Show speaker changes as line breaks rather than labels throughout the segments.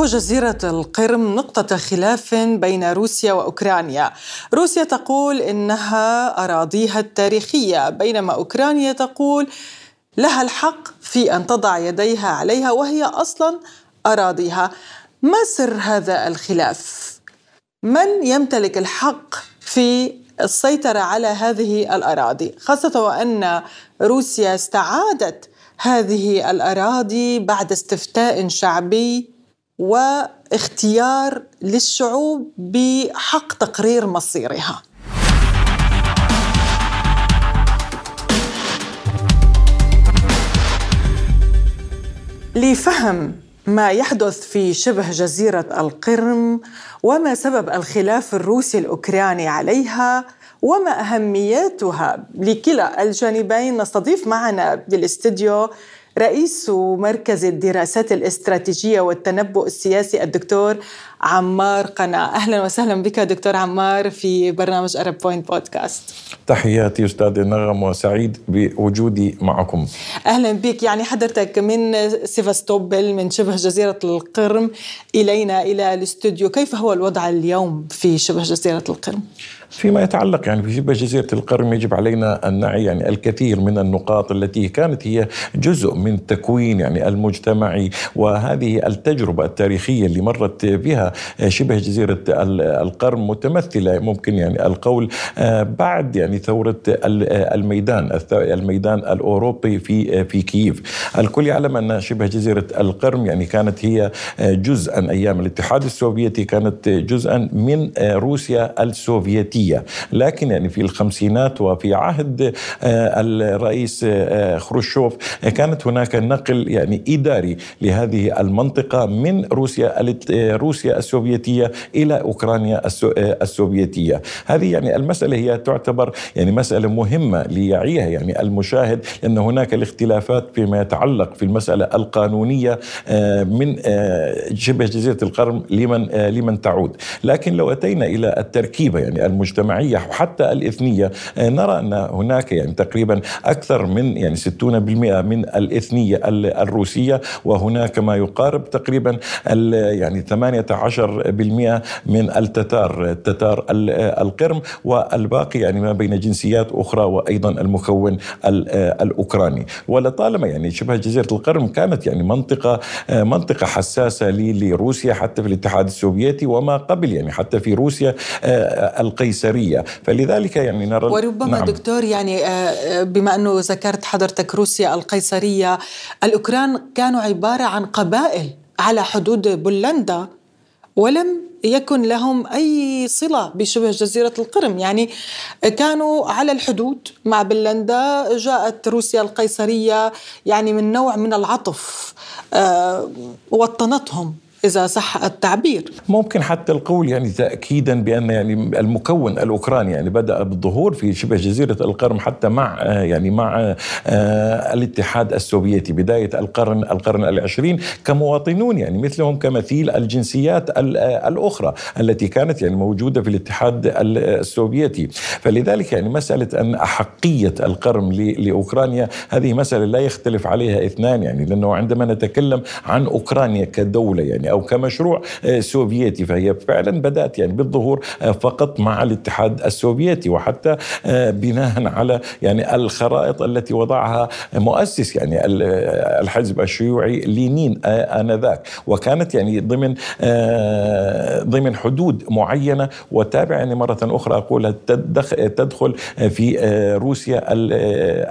شبه جزيرة القرم نقطة خلاف بين روسيا وأوكرانيا. روسيا تقول إنها أراضيها التاريخية بينما أوكرانيا تقول لها الحق في أن تضع يديها عليها وهي أصلا أراضيها. ما سر هذا الخلاف؟ من يمتلك الحق في السيطرة على هذه الأراضي؟ خاصة وأن روسيا استعادت هذه الأراضي بعد استفتاء شعبي واختيار للشعوب بحق تقرير مصيرها. لفهم ما يحدث في شبه جزيرة القرم وما سبب الخلاف الروسي الأوكراني عليها وما أهميتها لكلا الجانبين نستضيف معنا بالاستديو رئيس مركز الدراسات الاستراتيجية والتنبؤ السياسي الدكتور عمار قناة. أهلا وسهلا بك دكتور عمار في برنامج Arab Point Podcast
تحياتي أستاذ نغم وسعيد بوجودي معكم.
أهلا بك. يعني حضرتك من سيفاستوبل من شبه جزيرة القرم إلينا إلى الاستوديو. كيف هو الوضع اليوم في شبه جزيرة القرم؟
فيما يتعلق يعني في جزيرة القرم يجب علينا أن نعي يعني الكثير من النقاط التي كانت هي جزء من التكوين يعني المجتمعي وهذه التجربة التاريخية اللي مرت بها شبه جزيرة القرم متمثلة ممكن يعني القول آه، بعد يعني ثورة الميدان الميدان الأوروبي في في كييف. الكل يعلم أن شبه جزيرة القرم يعني كانت هي جزءا أيام الاتحاد السوفيتي كانت جزءا من روسيا السوفيتية. الروسية لكن يعني في الخمسينات وفي عهد آه، الرئيس آه، خروشوف كانت هناك نقل يعني إداري لهذه المنطقة من روسيا آه، روسيا السوفيتية إلى أوكرانيا السوفيتية. هذه يعني المسألة هي تعتبر يعني مسألة مهمة ليعيها يعني المشاهد لأن هناك الاختلافات فيما يتعلق في المسألة القانونية من شبه جزيرة القرم لمن لمن تعود. لكن لو أتينا إلى التركيبة يعني المش المجتمعية وحتى الإثنية. آه، نرى أن هناك يعني تقريبا أكثر من يعني 60% من الإثنية الروسية وهناك ما يقارب تقريبا يعني 18% من التتار التتار القرم والباقي يعني ما بين جنسيات أخرى وأيضا المكون الأوكراني. ولطالما يعني شبه جزيرة القرم كانت يعني منطقة آه، منطقة حساسة لروسيا حتى في الاتحاد السوفيتي وما قبل يعني حتى في روسيا آه، القيس القيصرية فلذلك يعني نرى
وربما نعم. دكتور يعني آه، آه، بما أنه ذكرت حضرتك روسيا القيصرية الأوكران كانوا عبارة عن قبائل على حدود بولندا ولم يكن لهم أي صلة بشبه جزيرة القرم. يعني كانوا على الحدود مع بولندا جاءت روسيا القيصرية يعني من نوع من العطف آه، وطنتهم. إذا صح التعبير.
ممكن حتى القول يعني تأكيدا بأن يعني المكون الأوكراني يعني بدأ بالظهور في شبه جزيرة القرم حتى مع يعني مع آه، الاتحاد السوفيتي بداية القرن القرن العشرين كمواطنون يعني مثلهم كمثيل الجنسيات الأخرى التي كانت يعني موجودة في الاتحاد السوفيتي. فلذلك يعني مسألة أن أحقية القرم لأوكرانيا هذه مسألة لا يختلف عليها اثنان يعني لأنه عندما نتكلم عن أوكرانيا كدولة يعني أو كمشروع آه، سوفيتي. فهي فعلا بدأت يعني بالظهور آه، فقط مع الاتحاد السوفيتي وحتى آه، بناء على يعني الخرائط التي وضعها مؤسس يعني الحزب الشيوعي لينين آنذاك. وكانت يعني ضمن ضمن حدود معينة. وتابع يعني مرة أخرى أقول تدخل في روسيا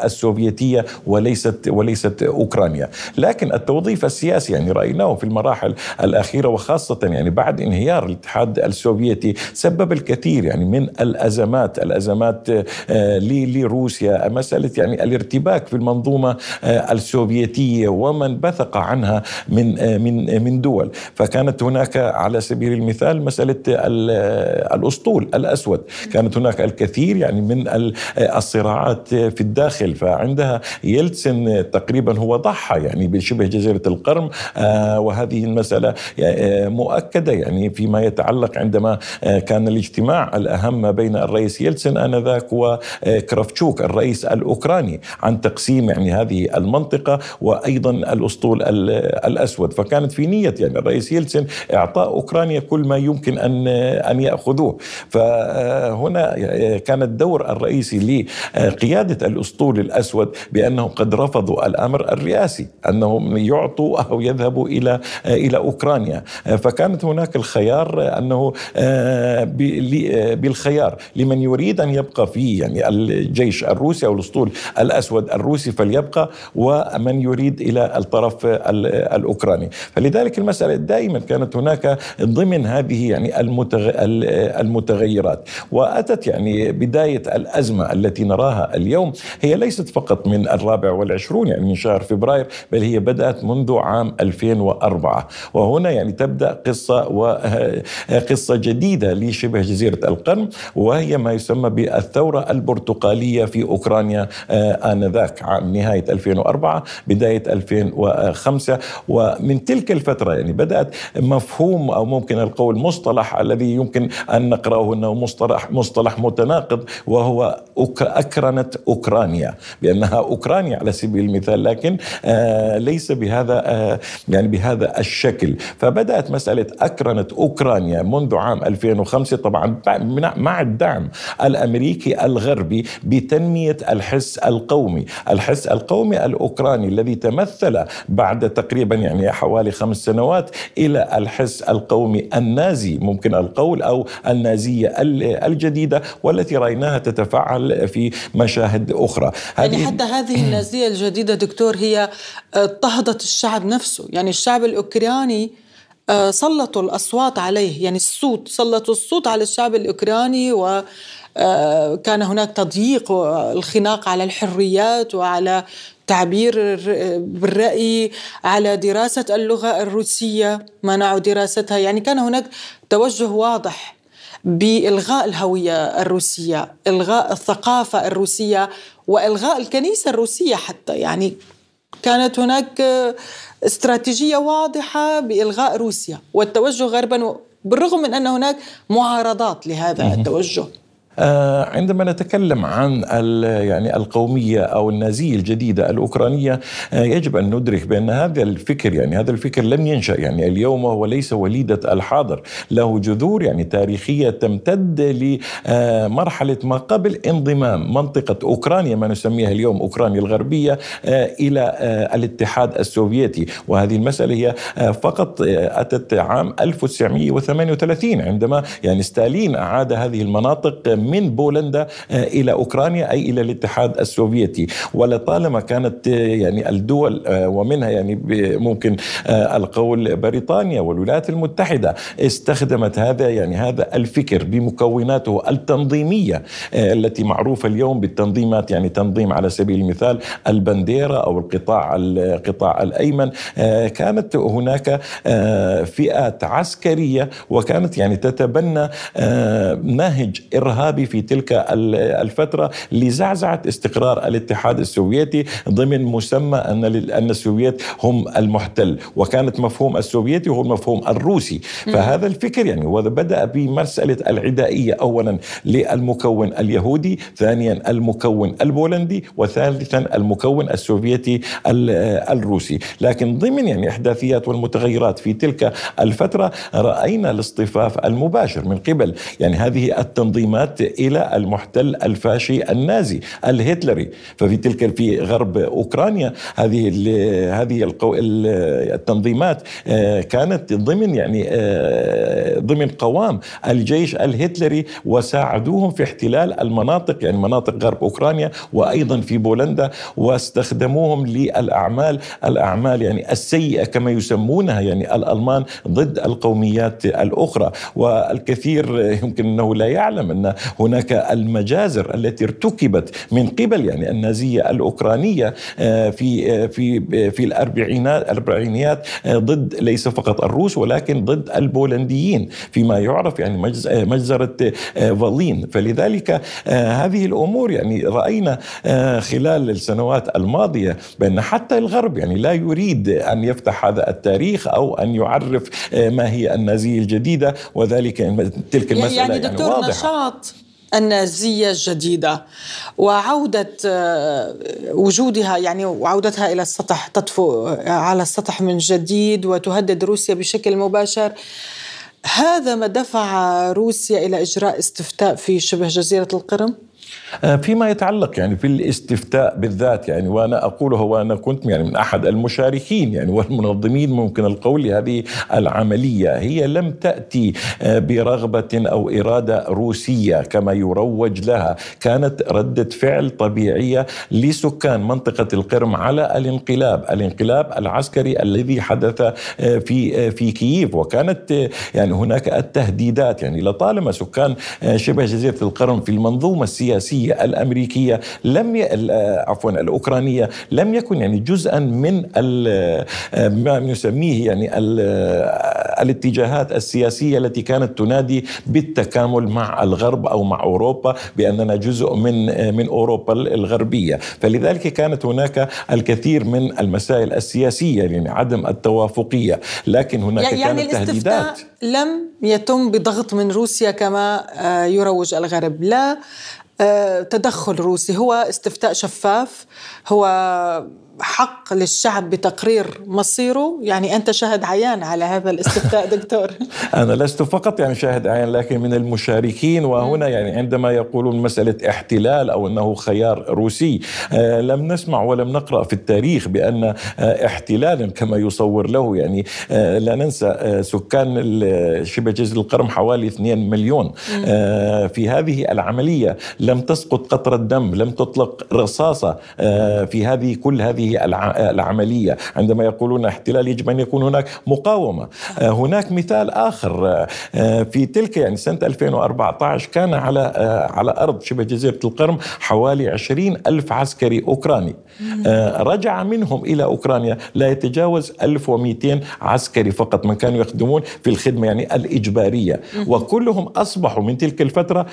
السوفيتية وليست وليست أوكرانيا. لكن التوظيف السياسي يعني رأيناه في المراحل الأخيرة وخاصة يعني بعد انهيار الاتحاد السوفيتي سبب الكثير يعني من الأزمات الأزمات آه، لروسيا مسألة يعني الارتباك في المنظومة آه، السوفيتية ومن بثق عنها من آه، من من دول. فكانت هناك على سبيل المثال مسألة الأسطول الأسود. كانت هناك الكثير يعني من الصراعات في الداخل. فعندها يلتسن تقريبا هو ضحى يعني بشبه جزيرة القرم وهذه المسألة مؤكدة. يعني فيما يتعلق عندما كان الاجتماع الأهم بين الرئيس يلتسن آنذاك وكرافشوك الرئيس الأوكراني عن تقسيم يعني هذه المنطقة وأيضا الأسطول الأسود. فكانت في نية يعني الرئيس يلتسن إعطاء أوكرانيا كل ما يمكن أن أن يأخذوه. فهنا كان الدور الرئيسي لقيادة الأسطول الأسود بأنهم قد رفضوا الأمر الرئاسي أنهم يعطوا أو يذهبوا إلى إلى أوكرانيا. فكانت هناك الخيار أنه بالخيار لمن يريد أن يبقى في يعني الجيش الروسي أو الأسطول الأسود الروسي فليبقى ومن يريد إلى الطرف الأوكراني. فلذلك المسألة دائما كانت هناك ضمن هذه يعني المتغيرات. وأتت يعني بداية الأزمة التي نراها اليوم هي ليست فقط من الرابع والعشرون يعني من شهر فبراير بل هي بدأت منذ عام 2004 وهنا يعني تبدأ قصة وقصه جديدة لشبه جزيرة القرم وهي ما يسمى بالثورة البرتقالية في أوكرانيا آه، آنذاك عام نهاية 2004 بداية 2005 ومن تلك الفترة يعني بدأت مفهوم أو ممكن القول مصطلح الذي يمكن أن نقرأه أنه مصطلح مصطلح متناقض وهو أكرنت أوكرانيا بأنها أوكرانيا على سبيل المثال لكن آه ليس بهذا آه يعني بهذا الشكل. فبدأت مسألة أكرنت أوكرانيا منذ عام 2005 طبعا مع الدعم الأمريكي الغربي بتنمية الحس القومي. الحس القومي الأوكراني الذي تمثل بعد تقريبا يعني حوالي خمس سنوات إلى الحس القومي النازي ممكن القول أو النازية الجديدة والتي رأيناها تتفعل في مشاهد أخرى.
يعني حتى هذه النازية الجديدة دكتور هي اضطهدت الشعب نفسه. يعني الشعب الأوكراني آه، سلطوا الأصوات عليه. يعني الصوت سلطوا الصوت على الشعب الأوكراني و آه، كان هناك تضييق والخناق على الحريات وعلى تعبير بالرأي على دراسة اللغة الروسية منعوا دراستها. يعني كان هناك توجه واضح بإلغاء الهوية الروسية، إلغاء الثقافة الروسية وإلغاء الكنيسة الروسية حتى. يعني كانت هناك استراتيجية واضحة بإلغاء روسيا والتوجه غربا بالرغم من أن هناك معارضات لهذا التوجه.
آه، عندما نتكلم عن يعني القومية أو النازية الجديدة الأوكرانية آه، يجب أن ندرك بأن هذا الفكر يعني هذا الفكر لم ينشأ يعني اليوم وهو ليس وليدة الحاضر له جذور يعني تاريخية تمتد لمرحله ما قبل انضمام منطقة أوكرانيا ما نسميها اليوم أوكرانيا الغربية آه، إلى الاتحاد السوفيتي. وهذه المسألة هي فقط أتت عام 1938 عندما يعني ستالين أعاد هذه المناطق من بولندا آه، إلى أوكرانيا أي إلى الاتحاد السوفيتي. ولطالما كانت آه، يعني الدول آه، ومنها يعني ممكن القول بريطانيا والولايات المتحدة استخدمت هذا يعني هذا الفكر بمكوناته التنظيمية التي معروفة اليوم بالتنظيمات يعني تنظيم على سبيل المثال البنديرة أو القطاع القطاع الأيمن. كانت هناك فئات عسكرية وكانت يعني تتبنى نهج ارهابي الارهابي في تلك الفترة لزعزعة استقرار الاتحاد السوفيتي ضمن مسمى أن أن السوفيت هم المحتل وكانت مفهوم السوفيتي هو المفهوم الروسي. فهذا الفكر يعني وبدا بمساله العدائية اولا للمكون اليهودي ثانيا المكون البولندي وثالثا المكون السوفيتي الروسي. لكن ضمن يعني إحداثيات والمتغيرات في تلك الفترة رأينا الاصطفاف المباشر من قبل. يعني هذه التنظيمات إلى المحتل الفاشي النازي الهتلري. ففي تلك في غرب أوكرانيا هذه هذه التنظيمات آه، كانت ضمن يعني آه، ضمن قوام الجيش الهتلري وساعدوهم في احتلال المناطق يعني مناطق غرب أوكرانيا وأيضا في بولندا واستخدموهم للأعمال الأعمال يعني السيئة كما يسمونها يعني الألمان ضد القوميات الأخرى. والكثير يمكن إنه لا يعلم أن هناك المجازر التي ارتكبت من قبل يعني النازية الأوكرانية في في في الأربعينات الأربعينيات ضد ليس فقط الروس ولكن ضد البولنديين فيما يعرف يعني مجزرة فالين. فلذلك هذه الأمور يعني رأينا خلال السنوات الماضية بأن حتى الغرب يعني لا يريد أن يفتح هذا التاريخ أو أن يعرف ما هي النازية الجديدة وذلك تلك المسألة
يعني, يعني دكتور يعني نشاط النازية الجديدة وعودة آه، وجودها يعني وعودتها إلى السطح تطفو على السطح من جديد وتهدد روسيا بشكل مباشر. هذا ما دفع روسيا إلى إجراء استفتاء في شبه جزيرة القرم.
فيما يتعلق يعني في الاستفتاء بالذات يعني وأنا أقوله وأنا كنت يعني من أحد المشاركين يعني والمنظمين ممكن القول لهذه العملية. هي لم تأتي آه، برغبة أو إرادة روسية كما يروج لها. كانت ردة فعل طبيعية لسكان منطقة القرم على الانقلاب الانقلاب العسكري الذي حدث آه، في في كييف. وكانت يعني هناك التهديدات. يعني لطالما سكان شبه جزيرة القرم في المنظومة السياسية السياسية الأمريكية لم ي... عفوا الأوكرانية لم يكن يعني جزءا من ما نسميه يعني الاتجاهات السياسية التي كانت تنادي بالتكامل مع الغرب أو مع أوروبا بأننا جزء من من أوروبا الغربية، فلذلك كانت هناك الكثير من المسائل السياسية يعني عدم التوافقية، لكن هناك يعني كانت تهديدات.
لم يتم بضغط من روسيا كما آه، يروج الغرب، لا آه، تدخل روسي. هو استفتاء شفاف هو حق للشعب بتقرير مصيره؟ يعني أنت شاهد عيان على هذا الاستفتاء دكتور.
أنا لست فقط يعني شاهد عيان لكن من المشاركين. وهنا يعني عندما يقولون مسألة احتلال أو أنه خيار روسي آه لم نسمع ولم نقرأ في التاريخ بأن آه احتلالا كما يصور له. يعني آه لا ننسى سكان شبه جزيرة القرم حوالي 2 مليون. في هذه العملية لم تسقط قطرة دم لم تطلق رصاصة في هذه كل هذه العملية. عندما يقولون احتلال يجب أن يكون هناك مقاومة. آه، هناك مثال آخر. آه، في تلك يعني سنة 2014 كان على آه، على أرض شبه جزيرة القرم حوالي 20 ألف عسكري أوكراني. رجع منهم إلى أوكرانيا. لا يتجاوز 1200 عسكري فقط من كانوا يخدمون في الخدمة يعني الإجبارية. وكلهم أصبحوا من تلك الفترة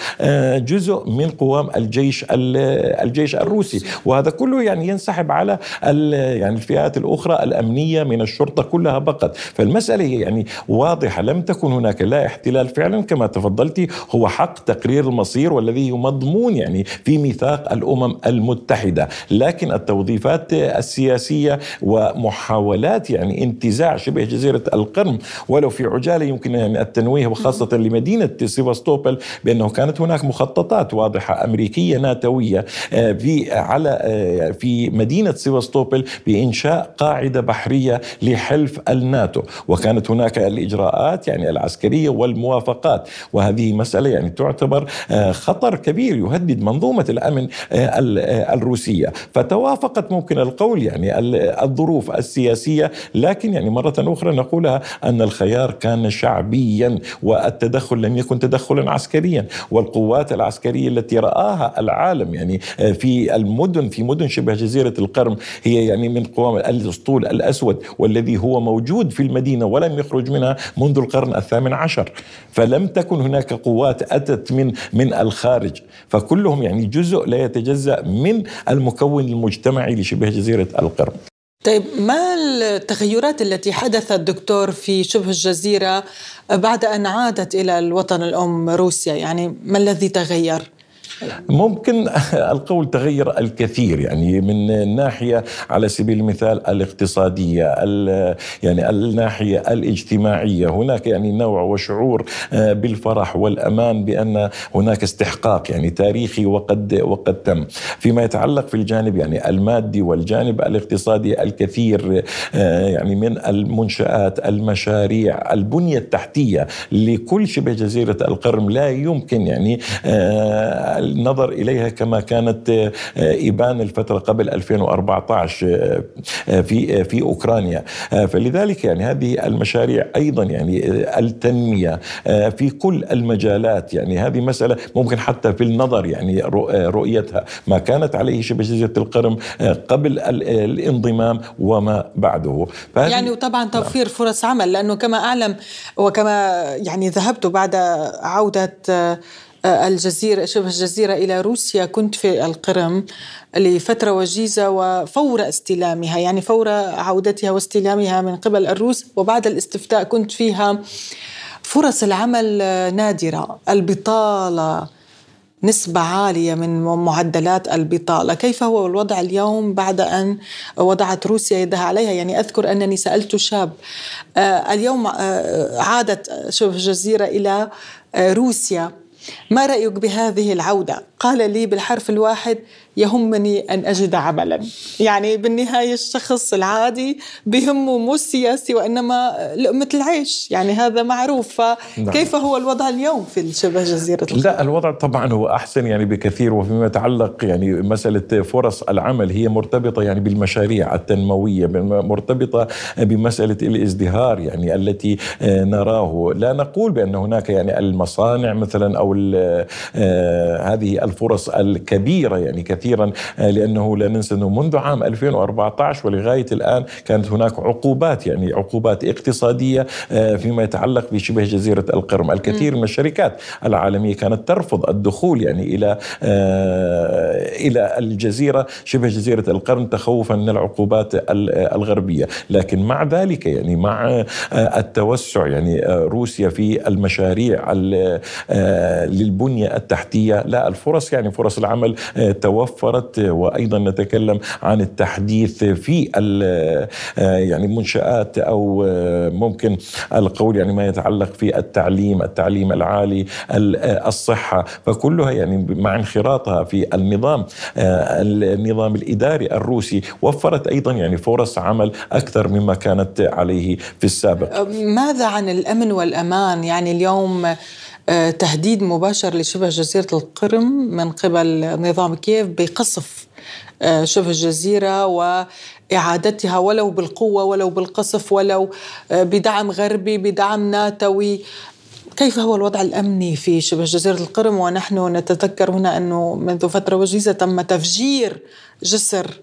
جزء من قوام الجيش الجيش الروسي. وهذا كله يعني ينسحب على يعني الفئات الأخرى الأمنية من الشرطة كلها بقت. فالمسألة هي يعني واضحة لم تكن هناك لا احتلال فعلا كما تفضلتي هو حق تقرير المصير والذي مضمون يعني في ميثاق الأمم المتحدة. لكن التوظيفات السياسية ومحاولات يعني انتزاع شبه جزيرة القرم ولو في عجالة يمكن يعني التنويه وخاصة لمدينة سيفاستوبل بأنه كانت هناك مخططات واضحة أمريكية ناتوية آه، في على آه، في مدينة سيفاستوبل سيفاستوبل بإنشاء قاعدة بحرية لحلف الناتو. وكانت هناك الإجراءات يعني العسكرية والموافقات. وهذه مسألة يعني تعتبر آه، خطر كبير يهدد منظومة الأمن آه، آه، الروسية. فتوافقت ممكن القول يعني الظروف السياسية. لكن يعني مرة أخرى نقولها أن الخيار كان شعبيا والتدخل لم يكن تدخلا عسكريا. والقوات العسكرية التي رآها العالم يعني في المدن في مدن شبه جزيرة القرم هي يعني من قوام الأسطول الأسود والذي هو موجود في المدينة ولم يخرج منها منذ القرن الثامن عشر. فلم تكن هناك قوات أتت من من الخارج. فكلهم يعني جزء لا يتجزأ من المكون المجتمعي لشبه جزيرة القرم
طيب ما التغيرات التي حدثت دكتور في شبه الجزيرة بعد أن عادت إلى الوطن الأم روسيا؟ يعني ما الذي تغير؟
ممكن القول تغير الكثير يعني من ناحية على سبيل المثال الاقتصادية يعني الناحية الاجتماعية. هناك يعني نوع وشعور آه، بالفرح والأمان بأن هناك استحقاق يعني تاريخي وقد وقد تم. فيما يتعلق في الجانب يعني المادي والجانب الاقتصادي الكثير آه، يعني من المنشآت المشاريع البنية التحتية لكل شبه جزيرة القرم لا يمكن يعني آه، النظر إليها كما كانت ابان الفترة قبل 2014 في في أوكرانيا فلذلك يعني هذه المشاريع أيضا يعني التنمية في كل المجالات يعني هذه مسألة ممكن حتى في النظر يعني رؤيتها ما كانت عليه شبه جزيره القرم قبل الانضمام وما بعده
يعني وطبعا نعم. توفير نعم. فرص عمل لأنه كما أعلم وكما يعني ذهبت بعد عودة الجزيرة شبه الجزيرة إلى روسيا كنت في القرم لفترة وجيزة وفور استلامها يعني فور عودتها واستلامها من قبل الروس وبعد الاستفتاء كنت فيها فرص العمل نادرة. البطالة نسبة عالية من معدلات البطالة. كيف هو الوضع اليوم بعد أن وضعت روسيا يدها عليها؟ يعني أذكر أنني سألت شاب آه، اليوم آه، عادت شبه الجزيرة إلى آه، روسيا. ما رأيك بهذه العودة؟ قال لي بالحرف الواحد يهمني أن أجد عملا يعني بالنهاية الشخص العادي بهمه مو السياسي وإنما لقمة العيش يعني هذا معروف فكيف نعم. هو الوضع اليوم في شبه جزيرة
الخليج؟ لا الوضع طبعا هو أحسن يعني بكثير وفيما يتعلق يعني مسألة فرص العمل هي مرتبطة يعني بالمشاريع التنموية مرتبطة بمسألة الازدهار يعني التي نراه لا نقول بأن هناك يعني المصانع مثلا أو هذه الفرص الكبيرة يعني كثيرا آه، لأنه لا ننسى أنه منذ عام 2014 ولغاية الآن كانت هناك عقوبات يعني عقوبات اقتصادية آه، فيما يتعلق بشبه جزيرة القرم. الكثير من الشركات العالمية كانت ترفض الدخول يعني إلى آه، إلى الجزيرة شبه جزيرة القرم تخوفا من العقوبات الغربية. لكن مع ذلك يعني مع التوسع يعني روسيا في المشاريع للبنية التحتية لا الفرص يعني فرص العمل توفرت وأيضا نتكلم عن التحديث في يعني منشات أو ممكن القول يعني ما يتعلق في التعليم التعليم العالي الصحة. فكلها يعني مع انخراطها في النظام النظام الإداري الروسي وفرت أيضا يعني فرص عمل أكثر مما كانت عليه في السابق.
ماذا عن الأمن والأمان؟ يعني اليوم آه، تهديد مباشر لشبه جزيرة القرم من قبل نظام كييف بقصف آه، شبه الجزيرة وإعادتها ولو بالقوة ولو بالقصف ولو آه، بدعم غربي بدعم ناتوي. كيف هو الوضع الأمني في شبه جزيرة القرم؟ ونحن نتذكر هنا أنه منذ فترة وجيزة تم تفجير جسر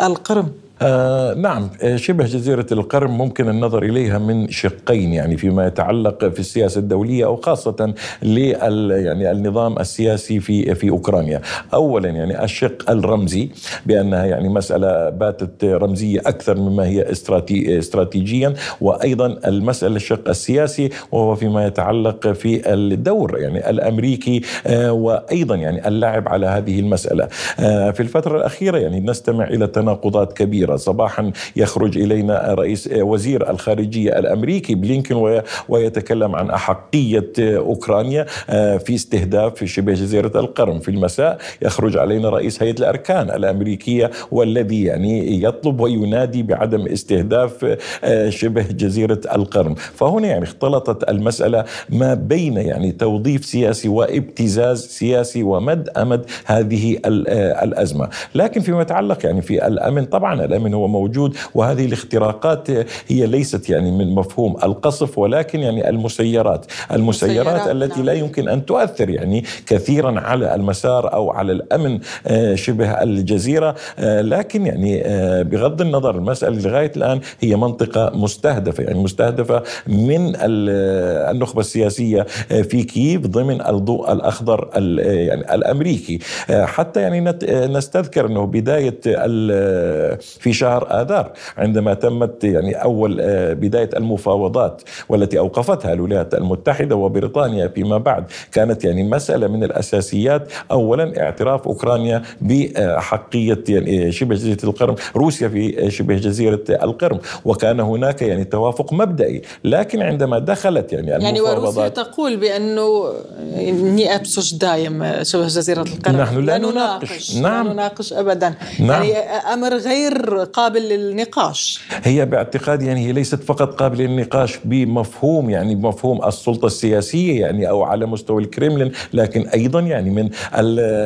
القرم.
آه نعم آه، شبه جزيرة القرم ممكن النظر إليها من شقين يعني فيما يتعلق في السياسة الدولية أو خاصة لل يعني النظام السياسي في في أوكرانيا. أولا يعني الشق الرمزي بأنها يعني مسألة باتت رمزية أكثر مما هي استراتي استراتيجيا. وأيضا المسألة الشق السياسي وهو فيما يتعلق في الدور يعني الأمريكي آه وأيضا يعني اللعب على هذه المسألة. آه في الفترة الأخيرة يعني نستمع إلى تناقضات كبيرة صباحا يخرج إلينا رئيس وزير الخارجية الأمريكي بلينكن ويتكلم عن أحقية أوكرانيا آه، في استهداف في شبه جزيرة القرم. في المساء يخرج علينا رئيس هيئة الأركان الأمريكية والذي يعني يطلب وينادي بعدم استهداف آه، شبه جزيرة القرم. فهنا يعني اختلطت المسألة ما بين يعني توظيف سياسي وابتزاز سياسي ومد أمد هذه آه، الأزمة. لكن فيما يتعلق يعني في الأمن طبعا الأمن الامن هو موجود وهذه الاختراقات هي ليست يعني من مفهوم القصف ولكن يعني المسيرات. المسيرات التي نعم. لا يمكن أن تؤثر يعني كثيرا على المسار أو على الأمن آه، شبه الجزيرة. آه، لكن يعني آه، بغض النظر المسألة لغاية الآن هي منطقة مستهدفة يعني مستهدفة من النخبة السياسية في كييف ضمن الضوء الأخضر يعني الأمريكي. حتى يعني نستذكر إنه بداية في شهر آذار عندما تمت يعني أول آه، بداية المفاوضات والتي أوقفتها الولايات المتحدة وبريطانيا فيما بعد كانت يعني مسألة من الأساسيات. أولا اعتراف أوكرانيا بحقية يعني شبه جزيرة القرم روسيا في شبه جزيرة القرم وكان هناك يعني توافق مبدئي. لكن عندما دخلت يعني
المفاوضات يعني وروسيا تقول بأنه اني ابسج دايم شبه جزيرة القرم.
نحن لا, لا نناقش.
نعم لا نناقش أبدا. نعم. يعني أمر غير أمر قابل للنقاش.
هي باعتقادي يعني هي ليست فقط قابلة للنقاش بمفهوم يعني بمفهوم السلطة السياسية يعني أو على مستوى الكريملين لكن أيضا يعني من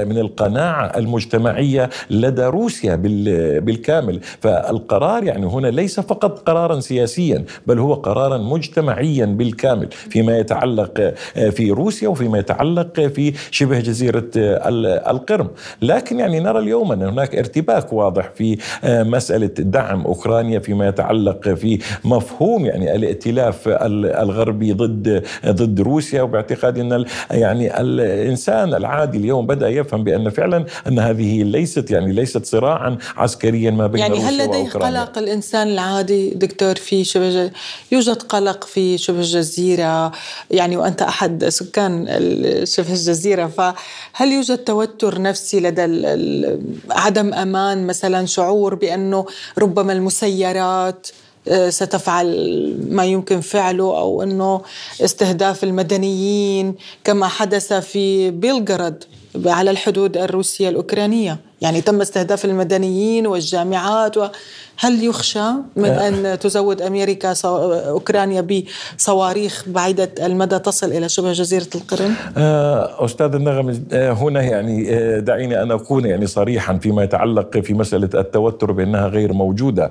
من القناعة المجتمعية لدى روسيا بالكامل. فالقرار يعني هنا ليس فقط قرارا سياسيا بل هو قرارا مجتمعيا بالكامل. فيما يتعلق في روسيا وفيما يتعلق في شبه جزيرة القرم. لكن يعني نرى اليوم أن هناك ارتباك واضح في مسألة دعم أوكرانيا فيما يتعلق في مفهوم يعني الائتلاف الغربي ضد ضد روسيا وباعتقادي إن يعني الإنسان العادي اليوم بدأ يفهم بأن فعلا أن هذه ليست يعني ليست صراعا عسكريا ما بين
يعني
روسيا
هل لديه قلق الإنسان العادي دكتور في شبه يوجد قلق في شبه الجزيرة؟ يعني وأنت أحد سكان شبه الجزيرة فهل يوجد توتر نفسي لدى عدم أمان مثلا شعور بانه ربما المسيرات آه، ستفعل ما يمكن فعله أو إنه استهداف المدنيين كما حدث في بيلغراد على الحدود الروسية الأوكرانية. يعني تم استهداف المدنيين والجامعات و هل يخشى من آه. أن تزود أمريكا أوكرانيا بصواريخ بعيدة المدى تصل إلى شبه جزيرة القرم؟
آه، أستاذ النغم آه، هنا يعني دعيني أن أكون يعني صريحا فيما يتعلق في مسألة التوتر بأنها غير موجودة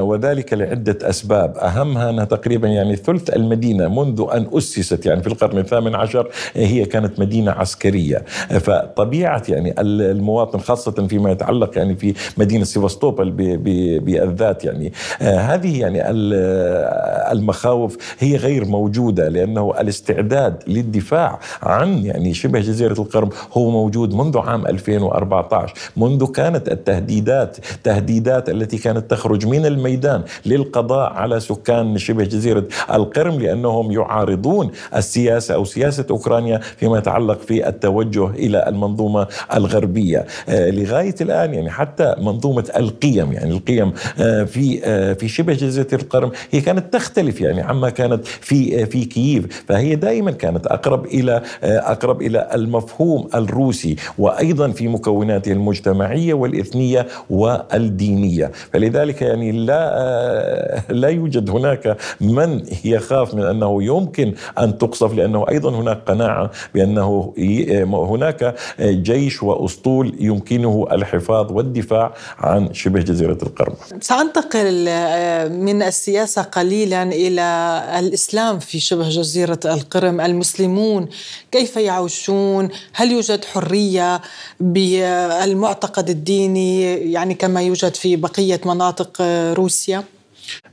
وذلك لعدة أسباب أهمها أنها تقريبا يعني ثلث المدينة منذ أن أسست يعني في القرن الثامن عشر هي كانت مدينة عسكرية فطبيعة يعني المواطن خاصة فيما يتعلق يعني في مدينة سيفاستوبل بالذات يعني. آه، هذه يعني المخاوف هي غير موجودة لأنه الاستعداد للدفاع عن يعني شبه جزيرة القرم هو موجود منذ عام 2014 منذ كانت التهديدات تهديدات التي كانت تخرج من الميدان للقضاء على سكان شبه جزيرة القرم لأنهم يعارضون السياسة أو سياسة أوكرانيا فيما يتعلق في التوجه إلى المنظومة الغربية. آه، لغاية الآن يعني حتى منظومة القيم يعني القيم القيم آه، في آه، في شبه جزيرة القرم هي كانت تختلف يعني عما كانت في آه، في كييف. فهي دائما كانت أقرب إلى أقرب إلى المفهوم الروسي وأيضا في مكوناته المجتمعية والإثنية والدينية. فلذلك يعني لا لا يوجد هناك من يخاف من أنه يمكن أن تقصف لأنه أيضا هناك قناعة بأنه هناك جيش وأسطول يمكنه الحفاظ والدفاع عن شبه جزيرة القرم.
سأنتقل آه، من السياسة قليلا إلى الإسلام في شبه جزيرة القرم المسلمون كيف يعيشون هل يوجد حرية بالمعتقد الديني يعني كما يوجد في بقية مناطق آه، روسيا؟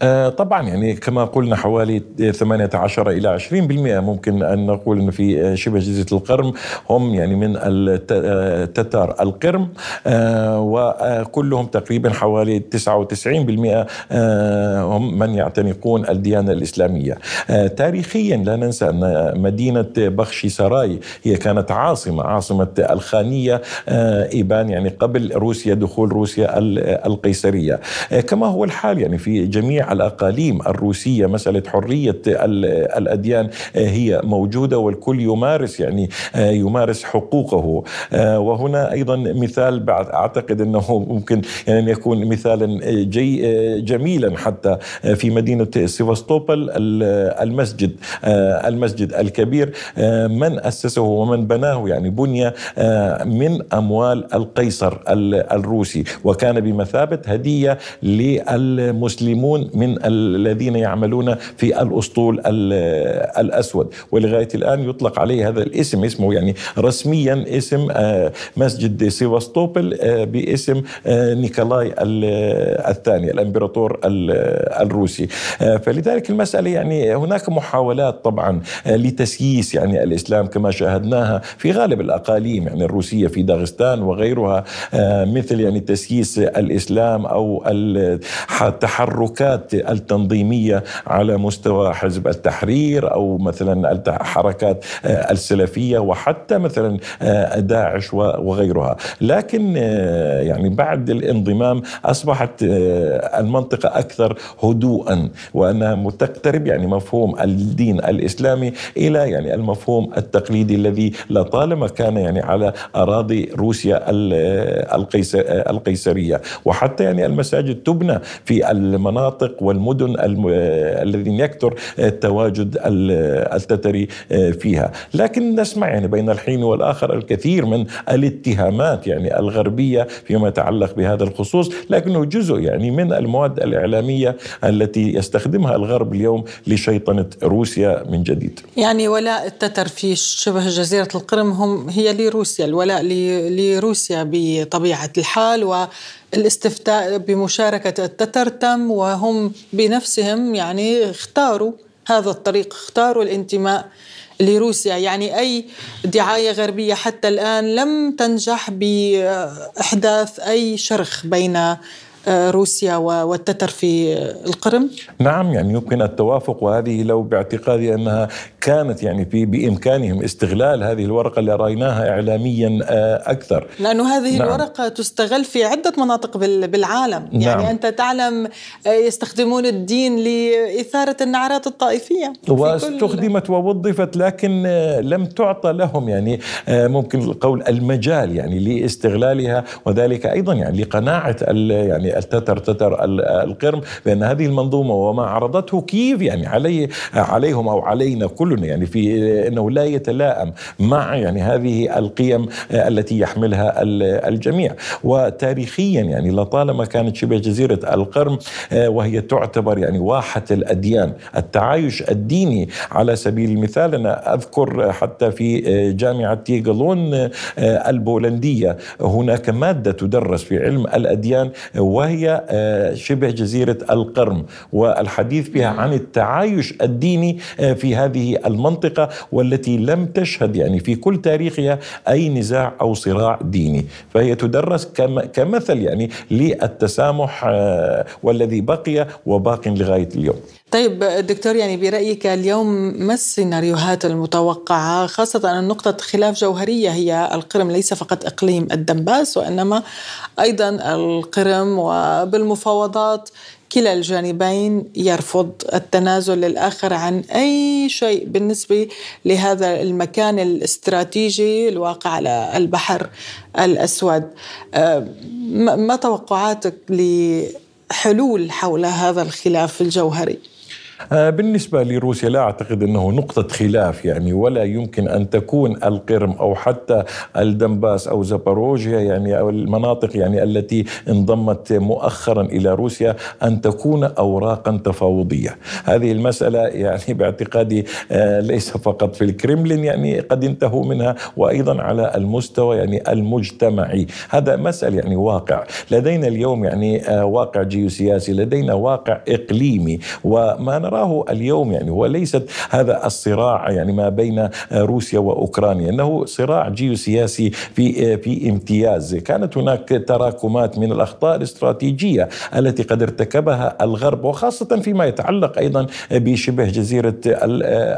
آه، طبعا يعني كما قلنا حوالي 18 إلى 20% ممكن أن نقول انه في آه، شبه جزيرة القرم هم يعني من التتار آه، القرم وكلهم تقريبا حوالي 99% هم من يعتنقون الديانة الإسلامية. تاريخيا لا ننسى أن مدينة بخشي سراي هي كانت عاصمة عاصمة الخانية إيبان يعني قبل روسيا دخول روسيا القيصرية. كما هو الحال يعني في جميع الأقاليم الروسية مسألة حرية الأديان هي موجودة والكل يمارس يعني يمارس حقوقه. وهنا أيضا مثال أعتقد أنه ممكن يعني يكون مثالا جي جميلا حتى في مدينة سيفاستوبل المسجد المسجد الكبير. من أسسه ومن بناه يعني بني من أموال القيصر الروسي. وكان بمثابة هدية للمسلمين يكون من الذين يعملون في الأسطول الأسود. ولغاية الآن يطلق عليه هذا الاسم اسمه يعني رسميا اسم آه، مسجد سيفاستوبل آه، باسم آه، نيكولاي الثاني الإمبراطور الروسي. فلذلك المسألة يعني هناك محاولات طبعا لتسييس يعني الإسلام كما شاهدناها في غالب الأقاليم يعني الروسية في داغستان وغيرها مثل يعني تسييس الإسلام أو التحركات الحركات التنظيمية على مستوى حزب التحرير أو مثلا الحركات السلفية وحتى مثلا داعش وغيرها. لكن يعني بعد الانضمام أصبحت المنطقة أكثر هدوءا وأنها تقترب يعني مفهوم الدين الإسلامي إلى يعني المفهوم التقليدي الذي لطالما كان يعني على أراضي روسيا القيصرية. وحتى يعني المساجد تبنى في المناطق والمدن الذين يكثر التواجد التتري فيها لكن نسمع يعني بين الحين والآخر الكثير من الاتهامات يعني الغربية فيما يتعلق بهذا الخصوص لكنه جزء يعني من المواد الإعلامية التي يستخدمها الغرب اليوم لشيطنة روسيا من جديد.
يعني ولاء التتر في شبه جزيرة القرم هم هي لروسيا، الولاء لروسيا بطبيعة الحال والاستفتاء بمشاركة التتر تم وهم بنفسهم يعني اختاروا هذا الطريق، اختاروا الانتماء لروسيا. يعني أي دعاية غربية حتى الآن لم تنجح بإحداث أي شرخ بين روسيا والتتر في القرم؟
نعم يعني يمكن التوافق وهذه لو باعتقادي أنها كانت يعني في بإمكانهم استغلال هذه الورقة اللي رأيناها اعلاميا آه، أكثر
لأنه هذه نعم. الورقة تستغل في عدة مناطق بالعالم يعني نعم. أنت تعلم آه، يستخدمون الدين لإثارة النعرات الطائفية
واستخدمت ووظفت لكن آه، لم تعطى لهم يعني ممكن القول المجال يعني لاستغلالها وذلك أيضا يعني لقناعة يعني التتر تتر القرم بان هذه المنظومة وما عرضته كيف يعني علي عليهم أو علينا كلنا يعني في إنه لا يتلائم مع يعني هذه القيم التي يحملها الجميع. وتاريخيا يعني لطالما كانت شبه جزيرة القرم وهي تعتبر يعني واحة الأديان التعايش الديني على سبيل المثال أنا أذكر حتى في جامعة تيغلون البولندية هناك مادة تدرس في علم الأديان وهي آه، شبه جزيرة القرم والحديث بها عن التعايش الديني آه، في هذه المنطقة والتي لم تشهد يعني في كل تاريخها أي نزاع أو صراع ديني. فهي تدرس كمثل يعني للتسامح آه، والذي بقي وباق لغاية اليوم.
طيب دكتور يعني برأيك اليوم ما السيناريوهات المتوقعة خاصة أن نقطة خلاف جوهرية هي القرم ليس فقط إقليم الدنباس وإنما أيضا القرم وبالمفاوضات كلا الجانبين يرفض التنازل للآخر عن أي شيء بالنسبة لهذا المكان الاستراتيجي الواقع على البحر الأسود أه، ما توقعاتك لحلول حول هذا الخلاف الجوهري؟
آه، بالنسبة لروسيا لا أعتقد أنه نقطة خلاف يعني ولا يمكن أن تكون القرم أو حتى الدنباس أو زاباروجيا يعني أو المناطق يعني التي انضمت مؤخرا إلى روسيا أن تكون أوراقا تفاوضية. هذه المسألة يعني باعتقادي آه، ليس فقط في الكرملين يعني قد انتهوا منها وأيضا على المستوى يعني المجتمعي. هذا مسألة يعني واقع. لدينا اليوم يعني آه، واقع جيوسياسي لدينا واقع إقليمي وما نراه اليوم يعني هو ليست هذا الصراع يعني ما بين روسيا وأوكرانيا إنه صراع جيوسياسي في في امتياز. كانت هناك تراكمات من الأخطاء الاستراتيجية التي قد ارتكبها الغرب وخاصة فيما يتعلق أيضا بشبه جزيرة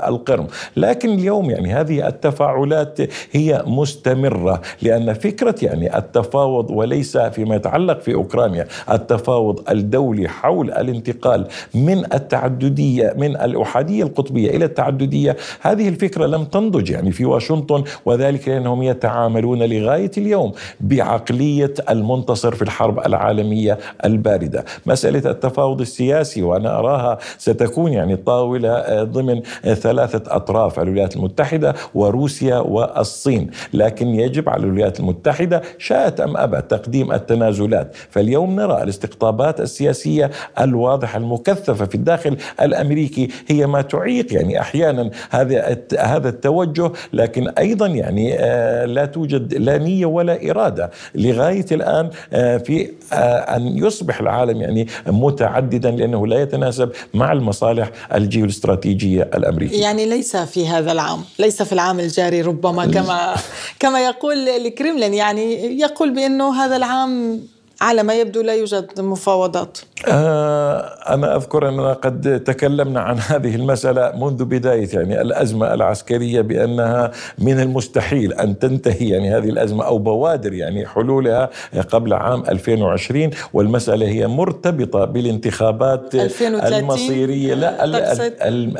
القرم. لكن اليوم يعني هذه التفاعلات هي مستمرة لأن فكرة يعني التفاوض وليس فيما يتعلق في أوكرانيا التفاوض الدولي حول الانتقال من التعددية التعددية من الأحادية القطبية إلى التعددية. هذه الفكرة لم تنضج يعني في واشنطن وذلك لأنهم يتعاملون لغاية اليوم بعقلية المنتصر في الحرب العالمية الباردة. مسألة التفاوض السياسي وأنا أراها ستكون يعني طاولة آه، ضمن ثلاثة أطراف الولايات المتحدة وروسيا والصين. لكن يجب على الولايات المتحدة شاءت أم أبت تقديم التنازلات. فاليوم نرى الاستقطابات السياسية الواضحة المكثفة في الداخل الأمريكي هي ما تعيق يعني أحيانا هذا هذا التوجه لكن أيضا يعني آه، لا توجد لا نية ولا إرادة لغاية الآن آه، في آه، أن يصبح العالم يعني متعددا لأنه لا يتناسب مع المصالح الجيوستراتيجية الأمريكية.
يعني ليس في هذا العام، ليس في العام الجاري ربما كما كما يقول الكريملين يعني يقول بأنه هذا العام على ما يبدو لا يوجد مفاوضات.
آه أنا أذكر أننا قد تكلمنا عن هذه المسألة منذ بداية يعني الأزمة العسكرية بأنها من المستحيل أن تنتهي يعني هذه الأزمة أو بوادر يعني حلولها قبل عام 2020 والمسألة هي مرتبطة بالانتخابات
2030
المصيرية لا ال ال ال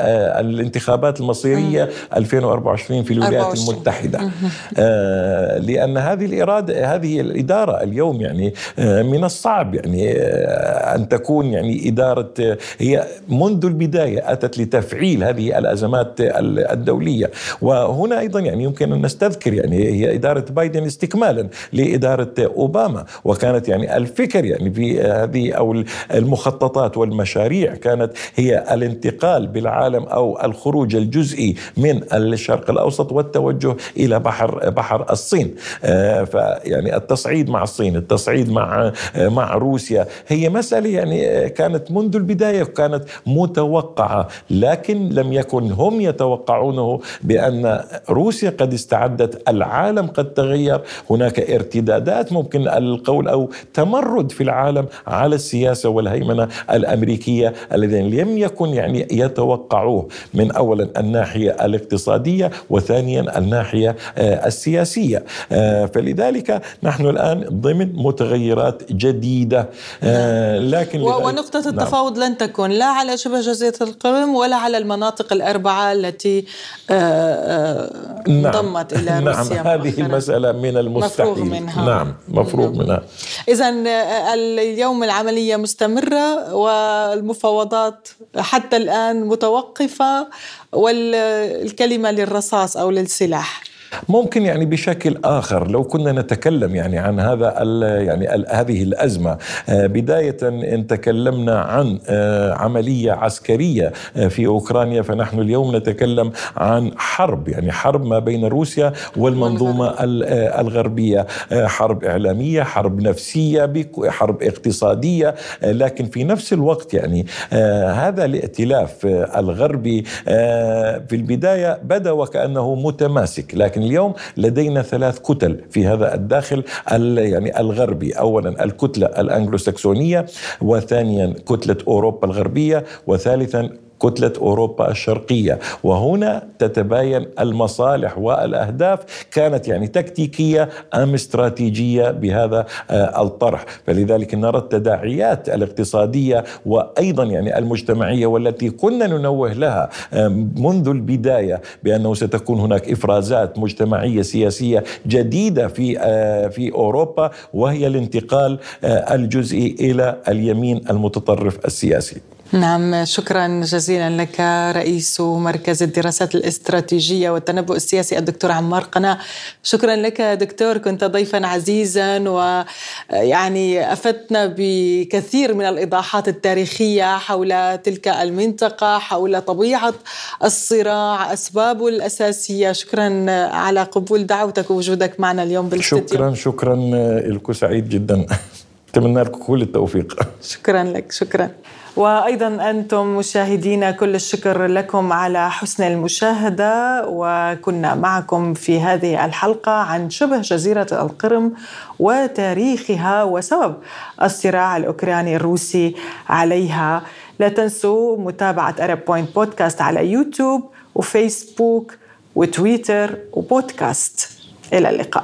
الانتخابات المصيرية 2024 في الولايات
24.
المتحدة. آه لأن هذه الإرادة هذه الإدارة اليوم يعني آه من الصعب. يعني آه أن تكون يعني إدارة آه هي منذ البداية أتت لتفعيل هذه الأزمات الدولية. وهنا أيضا يعني يمكن أن نستذكر يعني هي إدارة بايدن استكمالا لإدارة أوباما. وكانت يعني الفكر يعني في هذه أو المخططات والمشاريع كانت هي الانتقال بالعالم أو الخروج الجزئي من الشرق الأوسط والتوجه إلى بحر بحر الصين. آه، فيعني التصعيد مع الصين التصعيد مع مع روسيا. هي مسألة يعني كانت منذ البداية كانت متوقعة لكن لم يكن هم يتوقعونه بأن روسيا قد استعدت العالم قد تغير. هناك ارتدادات ممكن القول أو تمرد في العالم على السياسة والهيمنة الأمريكية الذين لم يكن يعني يتوقعوه. من أولا الناحية الاقتصادية وثانيا الناحية آه، السياسية. آه، فلذلك نحن الآن ضمن متغيرات جديدة. آه، لكن
ونقطة
نعم.
التفاوض لن تكون لا على شبه جزيرة القرم ولا على المناطق الأربعة التي آه، آه، انضمت إلى
نعم.
روسيا
هذه
مؤخراً.
المسألة من المستحيل.
مفروغ منها.
نعم مفروغ منها.
إذا اليوم العملية مستمرة والمفاوضات حتى الآن متوقفة والكلمة للرصاص أو للسلاح.
ممكن يعني بشكل آخر لو كنا نتكلم يعني عن هذا ال يعني ال هذه الأزمة آه، بداية إن تكلمنا عن آه، عملية عسكرية آه، في أوكرانيا فنحن اليوم نتكلم عن حرب يعني حرب ما بين روسيا والمنظومة ال- الغربية. حرب إعلامية حرب نفسية حرب اقتصادية لكن في نفس الوقت يعني هذا الائتلاف الغربي في البداية بدأ وكأنه متماسك لكن اليوم لدينا ثلاث كتل في هذا الداخل ال- يعني الغربي. اولا الكتلة الانجلوساكسونيه وثانيا كتلة أوروبا الغربية وثالثا كتلة أوروبا الشرقية. وهنا تتباين المصالح والأهداف كانت يعني تكتيكية أم استراتيجية بهذا آه، الطرح. فلذلك نرى التداعيات الاقتصادية وأيضا يعني المجتمعية والتي كنا ننوه لها منذ البداية بأنه ستكون هناك إفرازات مجتمعية سياسية جديدة في آه، في أوروبا وهي الانتقال آه، الجزئي إلى اليمين المتطرف السياسي.
نعم شكرا جزيلا لك رئيس مركز الدراسات الاستراتيجية والتنبؤ السياسي الدكتور عمار قناة شكرا لك دكتور كنت ضيفا عزيزا ويعني أفدتنا بكثير من الإيضاحات التاريخية حول تلك المنطقة حول طبيعة الصراع أسبابه الأساسية. شكرا على قبول دعوتك ووجودك معنا اليوم بالاستديو.
شكرا شكرا لكم سعيد جدا. أتمنى لكم كل التوفيق.
شكرا لك شكرا. وأيضا أنتم مشاهدينا كل الشكر لكم على حسن المشاهدة وكنا معكم في هذه الحلقة عن شبه جزيرة القرم وتاريخها وسبب الصراع الأوكراني الروسي عليها. لا تنسوا متابعة Arab Point Podcast على يوتيوب وفيسبوك وتويتر وبودكاست. إلى اللقاء.